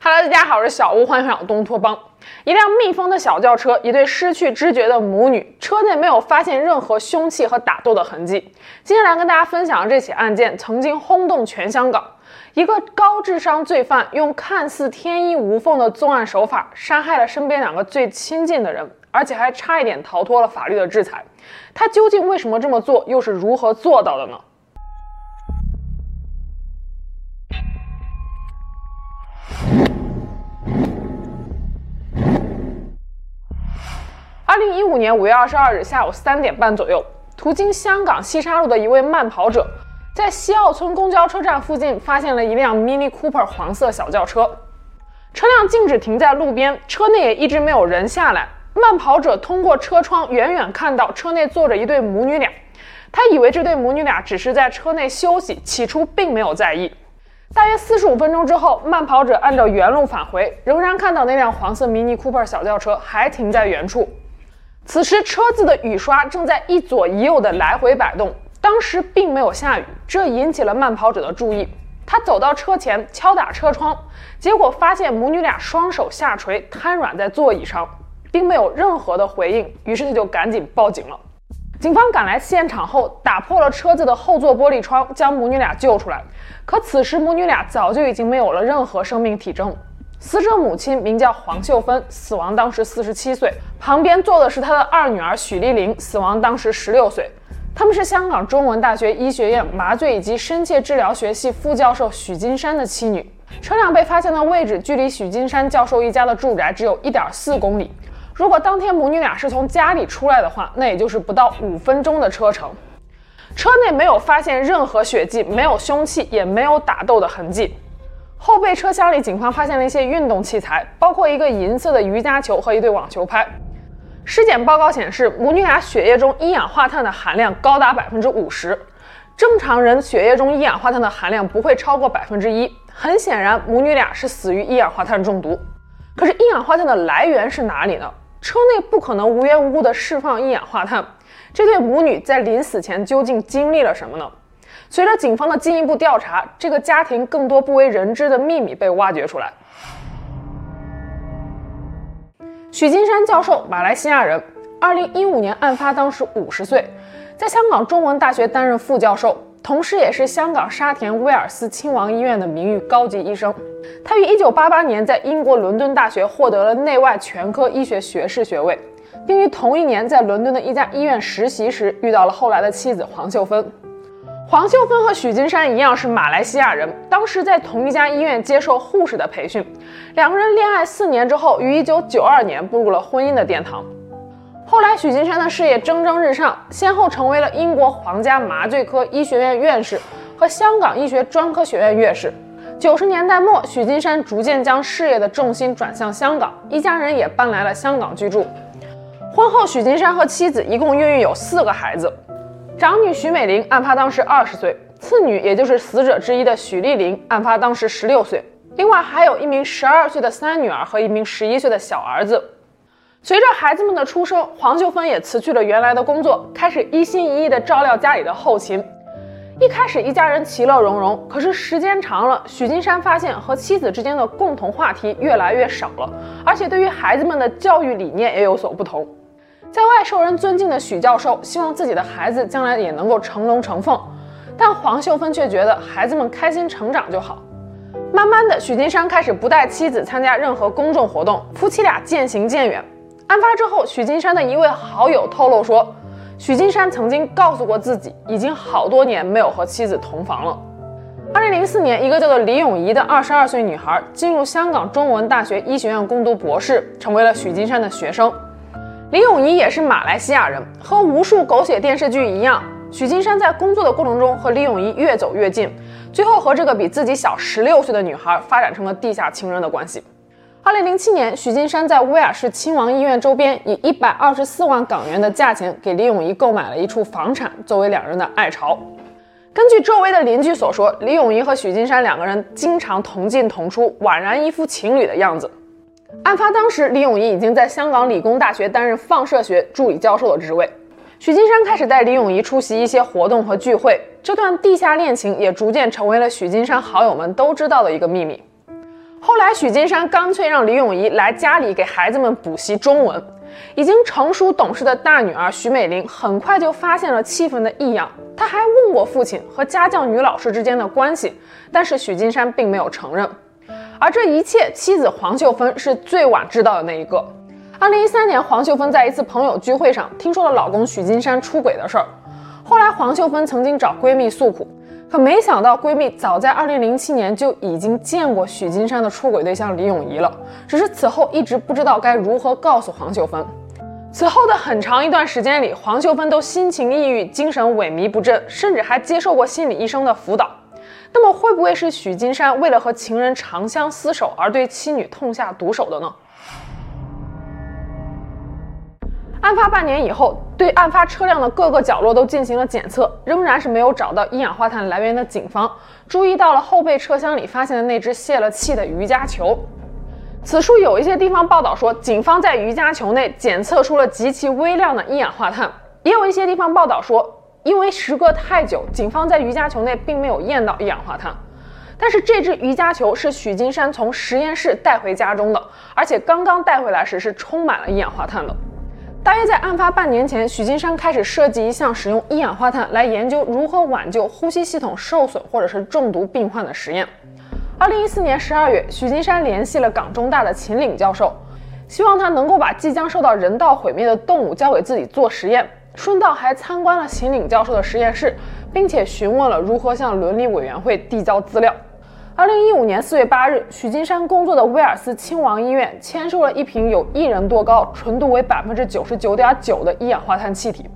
Hello，大家好，我是小屋，欢迎回到东托邦。一辆密封的小轿车，一对失去知觉的母女，车内没有发现任何凶器和打斗的痕迹。今天来跟大家分享的这起案件，曾经轰动全香港。一个高智商罪犯用看似天衣无缝的作案手法，杀害了身边两个最亲近的人，而且还差一点逃脱了法律的制裁。他究竟为什么这么做，又是如何做到的呢？零一五年五月二十二日下午三点半左右，途经香港西沙路的一位慢跑者，在西澳村公交车站附近发现了一辆 Mini Cooper 黄色小轿车，车辆静止停在路边，车内也一直没有人下来。慢跑者通过车窗远远看到车内坐着一对母女俩，他以为这对母女俩只是在车内休息，起初并没有在意。大约四十五分钟之后，慢跑者按照原路返回，仍然看到那辆黄色 Mini Cooper 小轿车还停在原处。此时，车子的雨刷正在一左一右的来回摆动。当时并没有下雨，这引起了慢跑者的注意。他走到车前，敲打车窗，结果发现母女俩双手下垂，瘫软在座椅上，并没有任何的回应。于是他就赶紧报警了。警方赶来现场后，打破了车子的后座玻璃窗，将母女俩救出来。可此时母女俩早就已经没有了任何生命体征。死者母亲名叫黄秀芬，死亡当时四十七岁。旁边坐的是她的二女儿许丽玲，死亡当时十六岁。他们是香港中文大学医学院麻醉以及深切治疗学系副教授许金山的妻女。车辆被发现的位置距离许金山教授一家的住宅只有一点四公里。如果当天母女俩是从家里出来的话，那也就是不到五分钟的车程。车内没有发现任何血迹，没有凶器，也没有打斗的痕迹。后备车厢里，警方发现了一些运动器材，包括一个银色的瑜伽球和一对网球拍。尸检报告显示，母女俩血液中一氧化碳的含量高达百分之五十。正常人血液中一氧化碳的含量不会超过百分之一。很显然，母女俩是死于一氧化碳中毒。可是，一氧化碳的来源是哪里呢？车内不可能无缘无故的释放一氧化碳。这对母女在临死前究竟经历了什么呢？随着警方的进一步调查，这个家庭更多不为人知的秘密被挖掘出来。许金山教授，马来西亚人，二零一五年案发当时五十岁，在香港中文大学担任副教授，同时也是香港沙田威尔斯亲王医院的名誉高级医生。他于一九八八年在英国伦敦大学获得了内外全科医学学士学位，并于同一年在伦敦的一家医院实习时遇到了后来的妻子黄秀芬。黄秀芬和许金山一样是马来西亚人，当时在同一家医院接受护士的培训。两个人恋爱四年之后，于一九九二年步入了婚姻的殿堂。后来，许金山的事业蒸蒸日上，先后成为了英国皇家麻醉科医学院院士和香港医学专科学院院士。九十年代末，许金山逐渐将事业的重心转向香港，一家人也搬来了香港居住。婚后，许金山和妻子一共孕育有四个孩子。长女许美玲案发当时二十岁，次女也就是死者之一的许丽玲案发当时十六岁，另外还有一名十二岁的三女儿和一名十一岁的小儿子。随着孩子们的出生，黄秀芬也辞去了原来的工作，开始一心一意地照料家里的后勤。一开始一家人其乐融融，可是时间长了，许金山发现和妻子之间的共同话题越来越少了，而且对于孩子们的教育理念也有所不同。在外受人尊敬的许教授希望自己的孩子将来也能够成龙成凤，但黄秀芬却觉得孩子们开心成长就好。慢慢的，许金山开始不带妻子参加任何公众活动，夫妻俩渐行渐远。案发之后，许金山的一位好友透露说，许金山曾经告诉过自己，已经好多年没有和妻子同房了。二零零四年，一个叫做李咏怡的二十二岁女孩进入香港中文大学医学院攻读博士，成为了许金山的学生。李咏仪也是马来西亚人，和无数狗血电视剧一样，许金山在工作的过程中和李咏仪越走越近，最后和这个比自己小十六岁的女孩发展成了地下情人的关系。二零零七年，许金山在威尔士亲王医院周边以一百二十四万港元的价钱给李咏仪购买了一处房产，作为两人的爱巢。根据周围的邻居所说，李咏仪和许金山两个人经常同进同出，宛然一副情侣的样子。案发当时，李咏怡已经在香港理工大学担任放射学助理教授的职位。许金山开始带李咏怡出席一些活动和聚会，这段地下恋情也逐渐成为了许金山好友们都知道的一个秘密。后来，许金山干脆让李咏仪来家里给孩子们补习中文。已经成熟懂事的大女儿许美玲很快就发现了气氛的异样，她还问过父亲和家教女老师之间的关系，但是许金山并没有承认。而这一切，妻子黄秀芬是最晚知道的那一个。二零一三年，黄秀芬在一次朋友聚会上听说了老公许金山出轨的事儿，后来黄秀芬曾经找闺蜜诉苦。可没想到，闺蜜早在2007年就已经见过许金山的出轨对象李咏仪了，只是此后一直不知道该如何告诉黄秀芬。此后的很长一段时间里，黄秀芬都心情抑郁、精神萎靡不振，甚至还接受过心理医生的辅导。那么，会不会是许金山为了和情人长相厮守而对妻女痛下毒手的呢？案发半年以后，对案发车辆的各个角落都进行了检测，仍然是没有找到一氧化碳来源的警方，注意到了后备车厢里发现的那只泄了气的瑜伽球。此处有一些地方报道说，警方在瑜伽球内检测出了极其微量的一氧化碳，也有一些地方报道说，因为时隔太久，警方在瑜伽球内并没有验到一氧化碳。但是这只瑜伽球是许金山从实验室带回家中的，而且刚刚带回来时是充满了一氧化碳的。大约在案发半年前，许金山开始设计一项使用一氧化碳来研究如何挽救呼吸系统受损或者是中毒病患的实验。二零一四年十二月，许金山联系了港中大的秦岭教授，希望他能够把即将受到人道毁灭的动物交给自己做实验，顺道还参观了秦岭教授的实验室，并且询问了如何向伦理委员会递交资料。二零一五年四月八日，许金山工作的威尔斯亲王医院签收了一瓶有一人多高、纯度为百分之九十九点九的一氧化碳气体。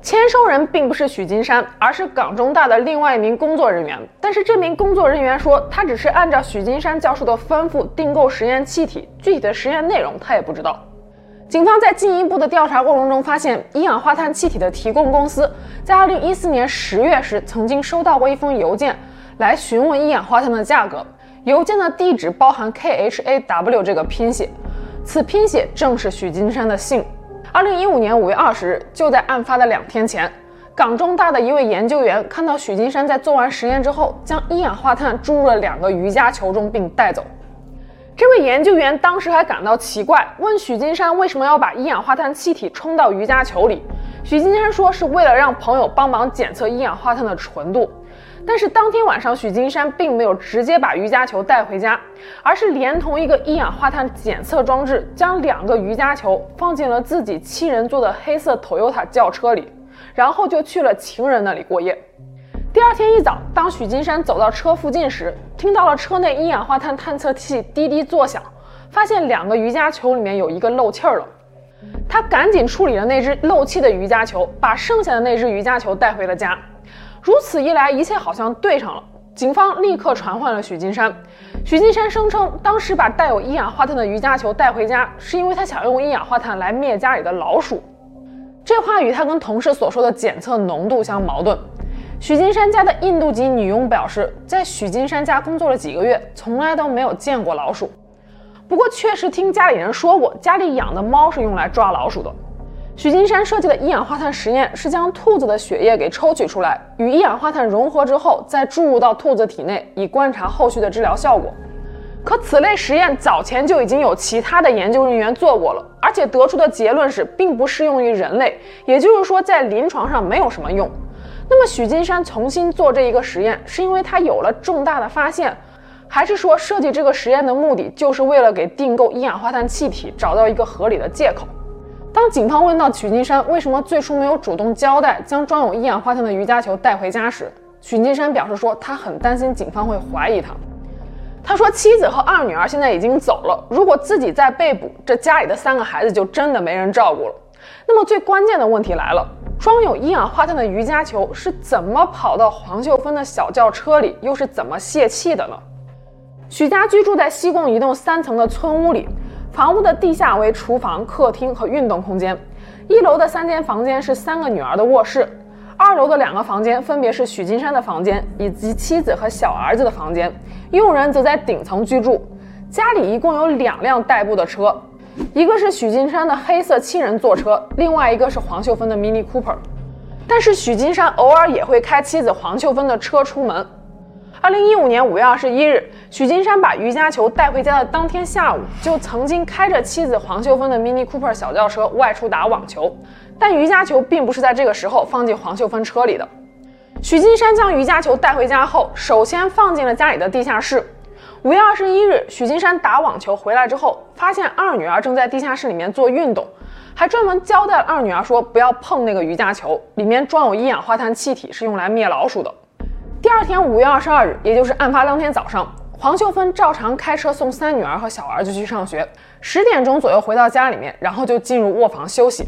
签收人并不是许金山，而是港中大的另外一名工作人员。但是这名工作人员说，他只是按照许金山教授的吩咐订购实验气体，具体的实验内容他也不知道。警方在进一步的调查过程中发现，一氧化碳气体的提供公司在二零一四年十月时曾经收到过一封邮件。来询问一氧化碳的价格，邮件的地址包含 K H A W 这个拼写，此拼写正是许金山的姓。二零一五年五月二十日，就在案发的两天前，港中大的一位研究员看到许金山在做完实验之后，将一氧化碳注入了两个瑜伽球中并带走。这位研究员当时还感到奇怪，问许金山为什么要把一氧化碳气体冲到瑜伽球里。许金山说是为了让朋友帮忙检测一氧化碳的纯度。但是当天晚上，许金山并没有直接把瑜伽球带回家，而是连同一个一氧化碳检测装置，将两个瑜伽球放进了自己七人座的黑色 Toyota 轿车里，然后就去了情人那里过夜。第二天一早，当许金山走到车附近时，听到了车内一氧化碳探测器滴滴作响，发现两个瑜伽球里面有一个漏气儿了。他赶紧处理了那只漏气的瑜伽球，把剩下的那只瑜伽球带回了家。如此一来，一切好像对上了。警方立刻传唤了许金山。许金山声称，当时把带有一氧化碳的瑜伽球带回家，是因为他想用一氧化碳来灭家里的老鼠。这话与他跟同事所说的检测浓度相矛盾。许金山家的印度籍女佣表示，在许金山家工作了几个月，从来都没有见过老鼠。不过，确实听家里人说过，家里养的猫是用来抓老鼠的。许金山设计的一氧化碳实验是将兔子的血液给抽取出来，与一氧化碳融合之后，再注入到兔子体内，以观察后续的治疗效果。可此类实验早前就已经有其他的研究人员做过了，而且得出的结论是并不适用于人类，也就是说在临床上没有什么用。那么许金山重新做这一个实验，是因为他有了重大的发现，还是说设计这个实验的目的就是为了给订购一氧化碳气体找到一个合理的借口？当警方问到许金山为什么最初没有主动交代将装有一氧化碳的瑜伽球带回家时，许金山表示说他很担心警方会怀疑他。他说妻子和二女儿现在已经走了，如果自己再被捕，这家里的三个孩子就真的没人照顾了。那么最关键的问题来了，装有一氧化碳的瑜伽球是怎么跑到黄秀芬的小轿车里，又是怎么泄气的呢？许家居住在西贡一栋三层的村屋里。房屋的地下为厨房、客厅和运动空间，一楼的三间房间是三个女儿的卧室，二楼的两个房间分别是许金山的房间以及妻子和小儿子的房间，佣人则在顶层居住。家里一共有两辆代步的车，一个是许金山的黑色七人座车，另外一个是黄秀芬的 Mini Cooper。但是许金山偶尔也会开妻子黄秀芬的车出门。二零一五年五月二十一日，许金山把瑜伽球带回家的当天下午，就曾经开着妻子黄秀芬的 Mini Cooper 小轿车外出打网球，但瑜伽球并不是在这个时候放进黄秀芬车里的。许金山将瑜伽球带回家后，首先放进了家里的地下室。五月二十一日，许金山打网球回来之后，发现二女儿正在地下室里面做运动，还专门交代了二女儿说不要碰那个瑜伽球，里面装有一氧化碳气体，是用来灭老鼠的。第二天五月二十二日，也就是案发当天早上，黄秀芬照常开车送三女儿和小儿子去上学，十点钟左右回到家里面，然后就进入卧房休息。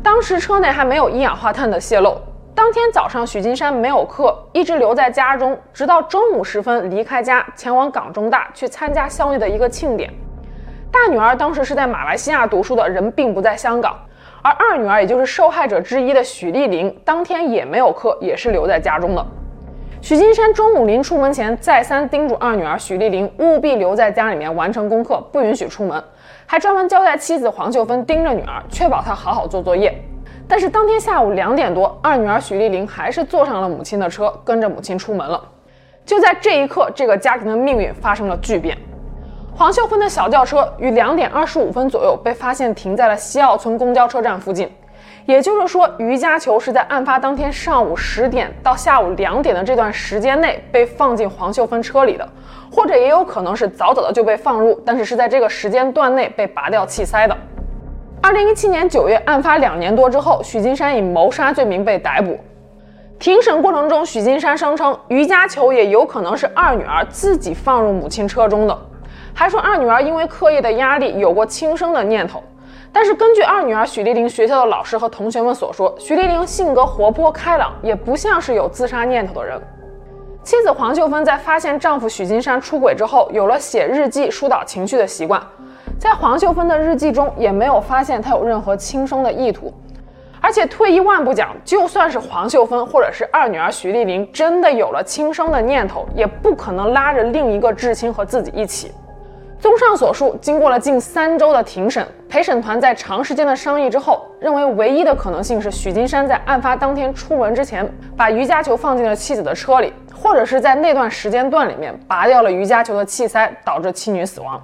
当时车内还没有一氧化碳的泄漏。当天早上，许金山没有课，一直留在家中，直到中午时分离开家，前往港中大去参加校内的一个庆典。大女儿当时是在马来西亚读书的，人并不在香港。而二女儿，也就是受害者之一的许丽玲，当天也没有课，也是留在家中的。许金山中午临出门前，再三叮嘱二女儿许丽玲务必留在家里面完成功课，不允许出门，还专门交代妻子黄秀芬盯着女儿，确保她好好做作业。但是当天下午两点多，二女儿许丽玲还是坐上了母亲的车，跟着母亲出门了。就在这一刻，这个家庭的命运发生了巨变。黄秀芬的小轿车于两点二十五分左右被发现停在了西澳村公交车站附近，也就是说，瑜伽球是在案发当天上午十点到下午两点的这段时间内被放进黄秀芬车里的，或者也有可能是早早的就被放入，但是是在这个时间段内被拔掉气塞的。二零一七年九月，案发两年多之后，许金山以谋杀罪名被逮捕。庭审过程中，许金山声称瑜伽球也有可能是二女儿自己放入母亲车中的，还说二女儿因为课业的压力有过轻生的念头。但是根据二女儿许丽玲学校的老师和同学们所说，许丽玲性格活泼开朗，也不像是有自杀念头的人。妻子黄秀芬在发现丈夫许金山出轨之后，有了写日记疏导情绪的习惯。在黄秀芬的日记中，也没有发现她有任何轻生的意图。而且退一万步讲，就算是黄秀芬或者是二女儿徐丽玲真的有了轻生的念头，也不可能拉着另一个至亲和自己一起。综上所述，经过了近三周的庭审，陪审团在长时间的商议之后，认为唯一的可能性是许金山在案发当天出门之前，把瑜伽球放进了妻子的车里，或者是在那段时间段里面拔掉了瑜伽球的气塞，导致妻女死亡。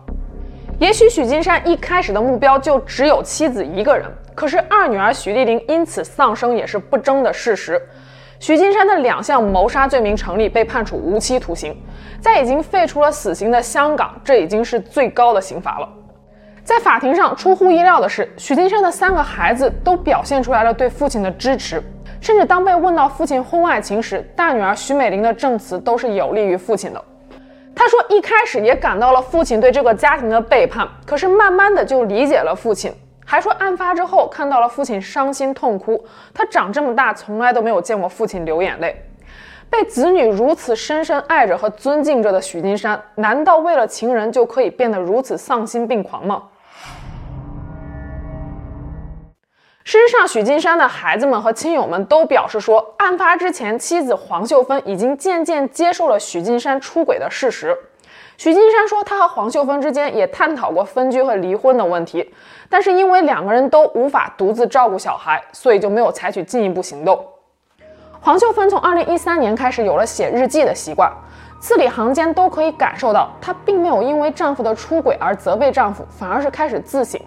也许许金山一开始的目标就只有妻子一个人，可是二女儿许丽玲因此丧生也是不争的事实。许金山的两项谋杀罪名成立，被判处无期徒刑。在已经废除了死刑的香港，这已经是最高的刑罚了。在法庭上，出乎意料的是，许金山的三个孩子都表现出来了对父亲的支持，甚至当被问到父亲婚外情时，大女儿许美玲的证词都是有利于父亲的。他说，一开始也感到了父亲对这个家庭的背叛，可是慢慢的就理解了父亲。还说案发之后看到了父亲伤心痛哭，他长这么大从来都没有见过父亲流眼泪。被子女如此深深爱着和尊敬着的许金山，难道为了情人就可以变得如此丧心病狂吗？事实上，许金山的孩子们和亲友们都表示说，案发之前，妻子黄秀芬已经渐渐接受了许金山出轨的事实。许金山说，他和黄秀芬之间也探讨过分居和离婚的问题，但是因为两个人都无法独自照顾小孩，所以就没有采取进一步行动。黄秀芬从2013年开始有了写日记的习惯，字里行间都可以感受到，她并没有因为丈夫的出轨而责备丈夫，反而是开始自省。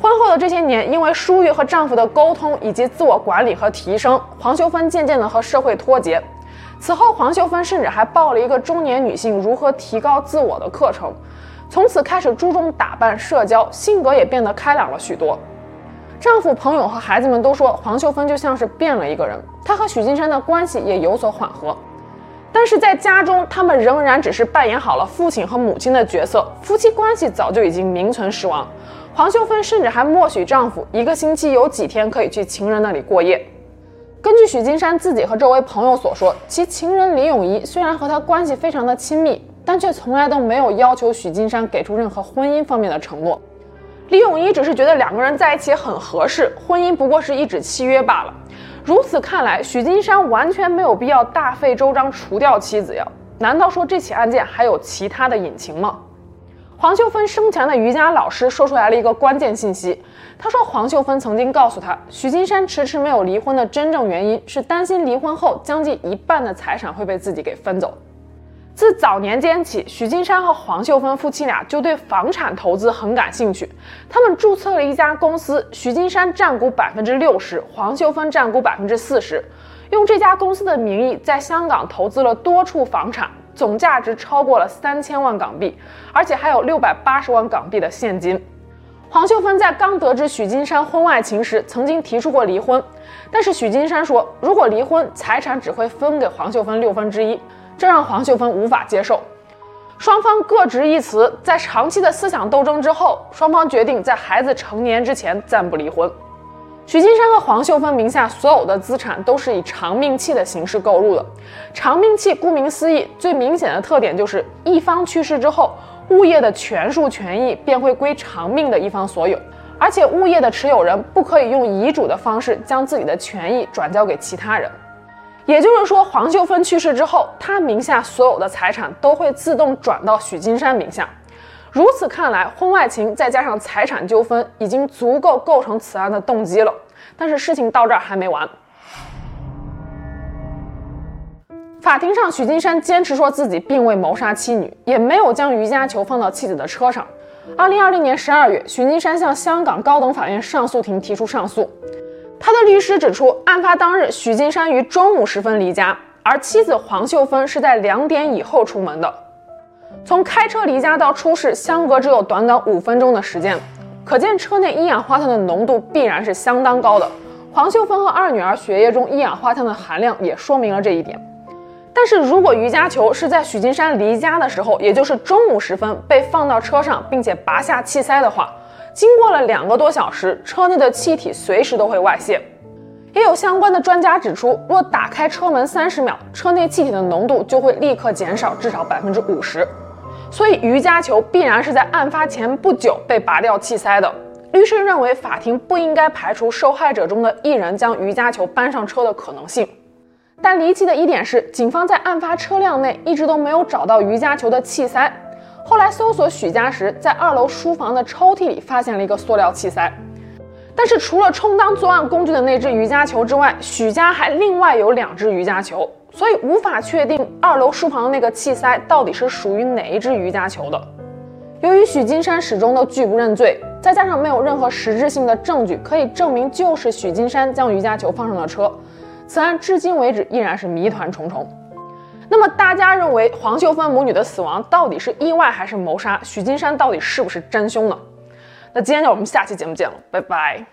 婚后的这些年，因为疏于和丈夫的沟通以及自我管理和提升，黄秀芬渐渐地和社会脱节。此后，黄秀芬甚至还报了一个中年女性如何提高自我的课程，从此开始注重打扮、社交，性格也变得开朗了许多。丈夫、朋友和孩子们都说，黄秀芬就像是变了一个人。她和许金山的关系也有所缓和，但是在家中，他们仍然只是扮演好了父亲和母亲的角色，夫妻关系早就已经名存实亡。黄秀芬甚至还默许丈夫一个星期有几天可以去情人那里过夜。根据许金山自己和周围朋友所说，其情人李永仪虽然和他关系非常的亲密，但却从来都没有要求许金山给出任何婚姻方面的承诺。李永仪只是觉得两个人在一起很合适，婚姻不过是一纸契约罢了。如此看来，许金山完全没有必要大费周章除掉妻子呀？难道说这起案件还有其他的隐情吗？黄秀芬生前的瑜伽老师说出来了一个关键信息。他说，黄秀芬曾经告诉他，许金山迟迟没有离婚的真正原因是担心离婚后将近一半的财产会被自己给分走。自早年间起，许金山和黄秀芬夫妻俩就对房产投资很感兴趣。他们注册了一家公司，许金山占股百分之六十，黄秀芬占股百分之四十，用这家公司的名义在香港投资了多处房产，总价值超过了三千万港币，而且还有六百八十万港币的现金。黄秀芬在刚得知许金山婚外情时，曾经提出过离婚，但是许金山说，如果离婚，财产只会分给黄秀芬六分之一。这让黄秀芬无法接受，双方各执一词，在长期的思想斗争之后，双方决定在孩子成年之前暂不离婚。许金山和黄秀芬名下所有的资产都是以长命契的形式购入的。长命契顾名思义，最明显的特点就是一方去世之后，物业的权属权益便会归长命的一方所有，而且物业的持有人不可以用遗嘱的方式将自己的权益转交给其他人。也就是说，黄秀芬去世之后，她名下所有的财产都会自动转到许金山名下。如此看来，婚外情再加上财产纠纷，已经足够构成此案的动机了。但是事情到这儿还没完。法庭上，许金山坚持说自己并未谋杀妻女，也没有将瑜伽球放到妻子的车上。二零二零年十二月，许金山向香港高等法院上诉庭提出上诉。他的律师指出，案发当日，许金山于中午时分离家，而妻子黄秀芬是在两点以后出门的。从开车离家到出事，相隔只有短短五分钟的时间，可见车内一氧化碳的浓度必然是相当高的。黄秀芬和二女儿血液中一氧化碳的含量也说明了这一点。但是如果瑜伽球是在许金山离家的时候，也就是中午时分被放到车上，并且拔下气塞的话，经过了两个多小时，车内的气体随时都会外泄。也有相关的专家指出，若打开车门三十秒，车内气体的浓度就会立刻减少至少百分之五十。所以瑜伽球必然是在案发前不久被拔掉气塞的。律师认为，法庭不应该排除受害者中的一人将瑜伽球搬上车的可能性。但离奇的一点是，警方在案发车辆内一直都没有找到瑜伽球的气塞。后来搜索许家时，在二楼书房的抽屉里发现了一个塑料气塞，但是除了充当作案工具的那只瑜伽球之外，许家还另外有两只瑜伽球，所以无法确定二楼书房的那个气塞到底是属于哪一只瑜伽球的。由于许金山始终都拒不认罪，再加上没有任何实质性的证据可以证明就是许金山将瑜伽球放上了车，此案至今为止依然是谜团重重。那么大家认为黄秀芬母女的死亡到底是意外还是谋杀？许金山到底是不是真凶呢？那今天就我们下期节目见了，拜拜。